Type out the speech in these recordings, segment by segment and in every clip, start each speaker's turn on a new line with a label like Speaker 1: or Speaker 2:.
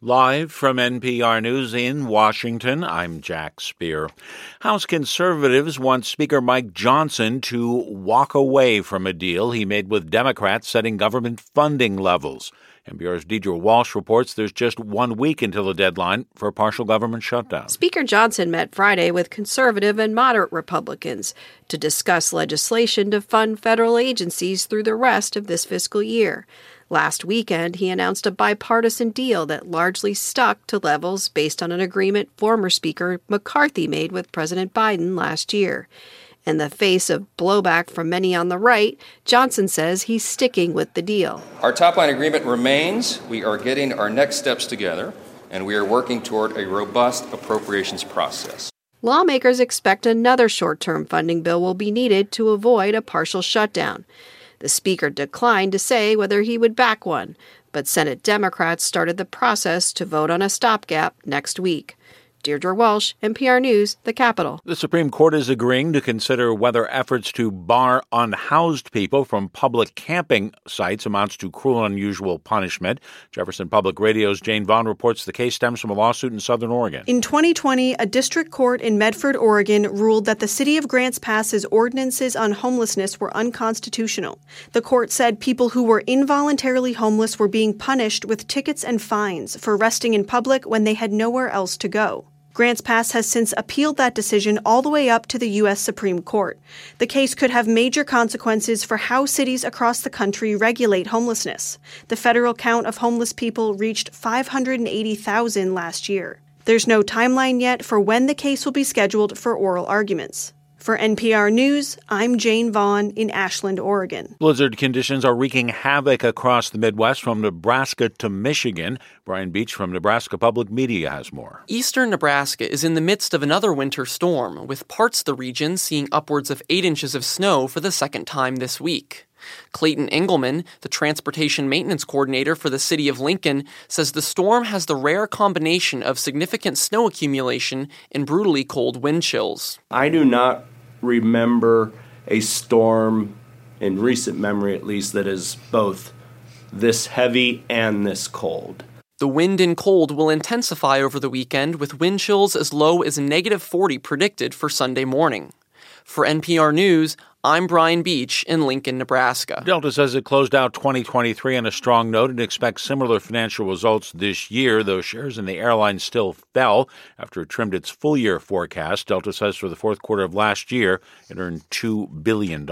Speaker 1: Live from NPR News in Washington, I'm Jack Speer. House conservatives want Speaker Mike Johnson to walk away from a deal he made with Democrats setting government funding levels. NPR's Deirdre Walsh reports there's just one week until the deadline for a partial government shutdown.
Speaker 2: Speaker Johnson met Friday with conservative and moderate Republicans to discuss legislation to fund federal agencies through the rest of this fiscal year. Last weekend, he announced a bipartisan deal that largely stuck to levels based on an agreement former Speaker McCarthy made with President Biden last year. In the face of blowback from many on the right, Johnson says he's sticking with the deal.
Speaker 3: Our top line agreement remains. We are getting our next steps together, and we are working toward a robust appropriations process.
Speaker 2: Lawmakers expect another short term funding bill will be needed to avoid a partial shutdown. The Speaker declined to say whether he would back one, but Senate Democrats started the process to vote on a stopgap next week. Deirdre Walsh, NPR News, the Capitol.
Speaker 1: The Supreme Court is agreeing to consider whether efforts to bar unhoused people from public camping sites amounts to cruel and unusual punishment. Jefferson Public Radio's Jane Vaughn reports the case stems from a lawsuit in Southern Oregon.
Speaker 4: In 2020, a district court in Medford, Oregon ruled that the city of Grants Pass's ordinances on homelessness were unconstitutional. The court said people who were involuntarily homeless were being punished with tickets and fines for resting in public when they had nowhere else to go. Grants Pass has since appealed that decision all the way up to the U.S. Supreme Court. The case could have major consequences for how cities across the country regulate homelessness. The federal count of homeless people reached 580,000 last year. There's no timeline yet for when the case will be scheduled for oral arguments. For NPR News, I'm Jane Vaughn in Ashland, Oregon.
Speaker 1: Blizzard conditions are wreaking havoc across the Midwest from Nebraska to Michigan. Brian Beach from Nebraska Public Media has more.
Speaker 5: Eastern Nebraska is in the midst of another winter storm, with parts of the region seeing upwards of 8 inches of snow for the second time this week. Clayton Engelman, the transportation maintenance coordinator for the city of Lincoln, says the storm has the rare combination of significant snow accumulation and brutally cold wind chills.
Speaker 6: I do not remember a storm in recent memory, at least, that is both this heavy and this cold.
Speaker 5: The wind and cold will intensify over the weekend with wind chills as low as negative 40 predicted for Sunday morning. For NPR News, I'm Brian Beach in Lincoln, Nebraska.
Speaker 1: Delta says it closed out 2023 on a strong note and expects similar financial results this year, though shares in the airline still fell after it trimmed its full year forecast. Delta says for the fourth quarter of last year, it earned $2 billion.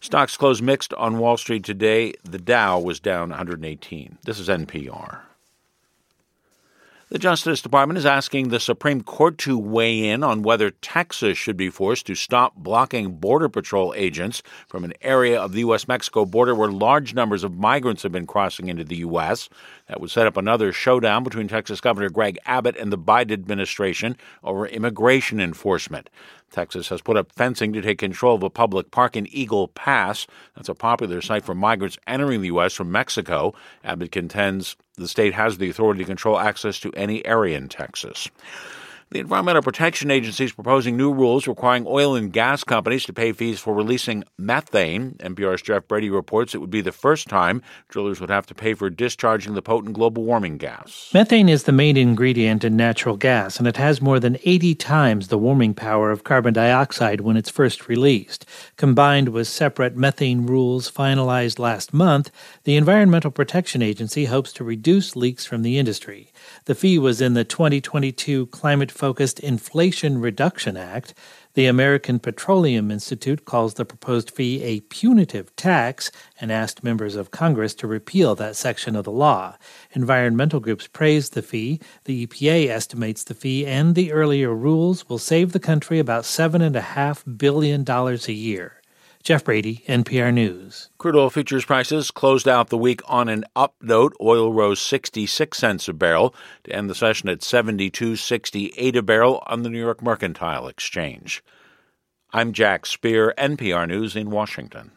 Speaker 1: Stocks closed mixed on Wall Street today. The Dow was down 118. This is NPR. The Justice Department is asking the Supreme Court to weigh in on whether Texas should be forced to stop blocking Border Patrol agents from an area of the U.S. Mexico border where large numbers of migrants have been crossing into the U.S. That would set up another showdown between Texas Governor Greg Abbott and the Biden administration over immigration enforcement. Texas has put up fencing to take control of a public park in Eagle Pass. That's a popular site for migrants entering the U.S. from Mexico. Abbott contends the state has the authority to control access to any area in Texas. The Environmental Protection Agency is proposing new rules requiring oil and gas companies to pay fees for releasing methane. NPR's Jeff Brady reports it would be the first time drillers would have to pay for discharging the potent global warming gas.
Speaker 7: Methane is the main ingredient in natural gas, and it has more than 80 times the warming power of carbon dioxide when it's first released. Combined with separate methane rules finalized last month, the Environmental Protection Agency hopes to reduce leaks from the industry. The fee was in the 2022 Climate Focused Inflation Reduction Act. The American Petroleum Institute calls the proposed fee a punitive tax and asked members of Congress to repeal that section of the law. Environmental groups praised the fee. The EPA estimates the fee and the earlier rules will save the country about $7.5 billion a year. Jeff Brady, NPR News.
Speaker 1: Crude oil futures prices closed out the week on an up note. Oil rose 66 cents a barrel to end the session at 72.68 a barrel on the New York Mercantile Exchange. I'm Jack Speer, NPR News in Washington.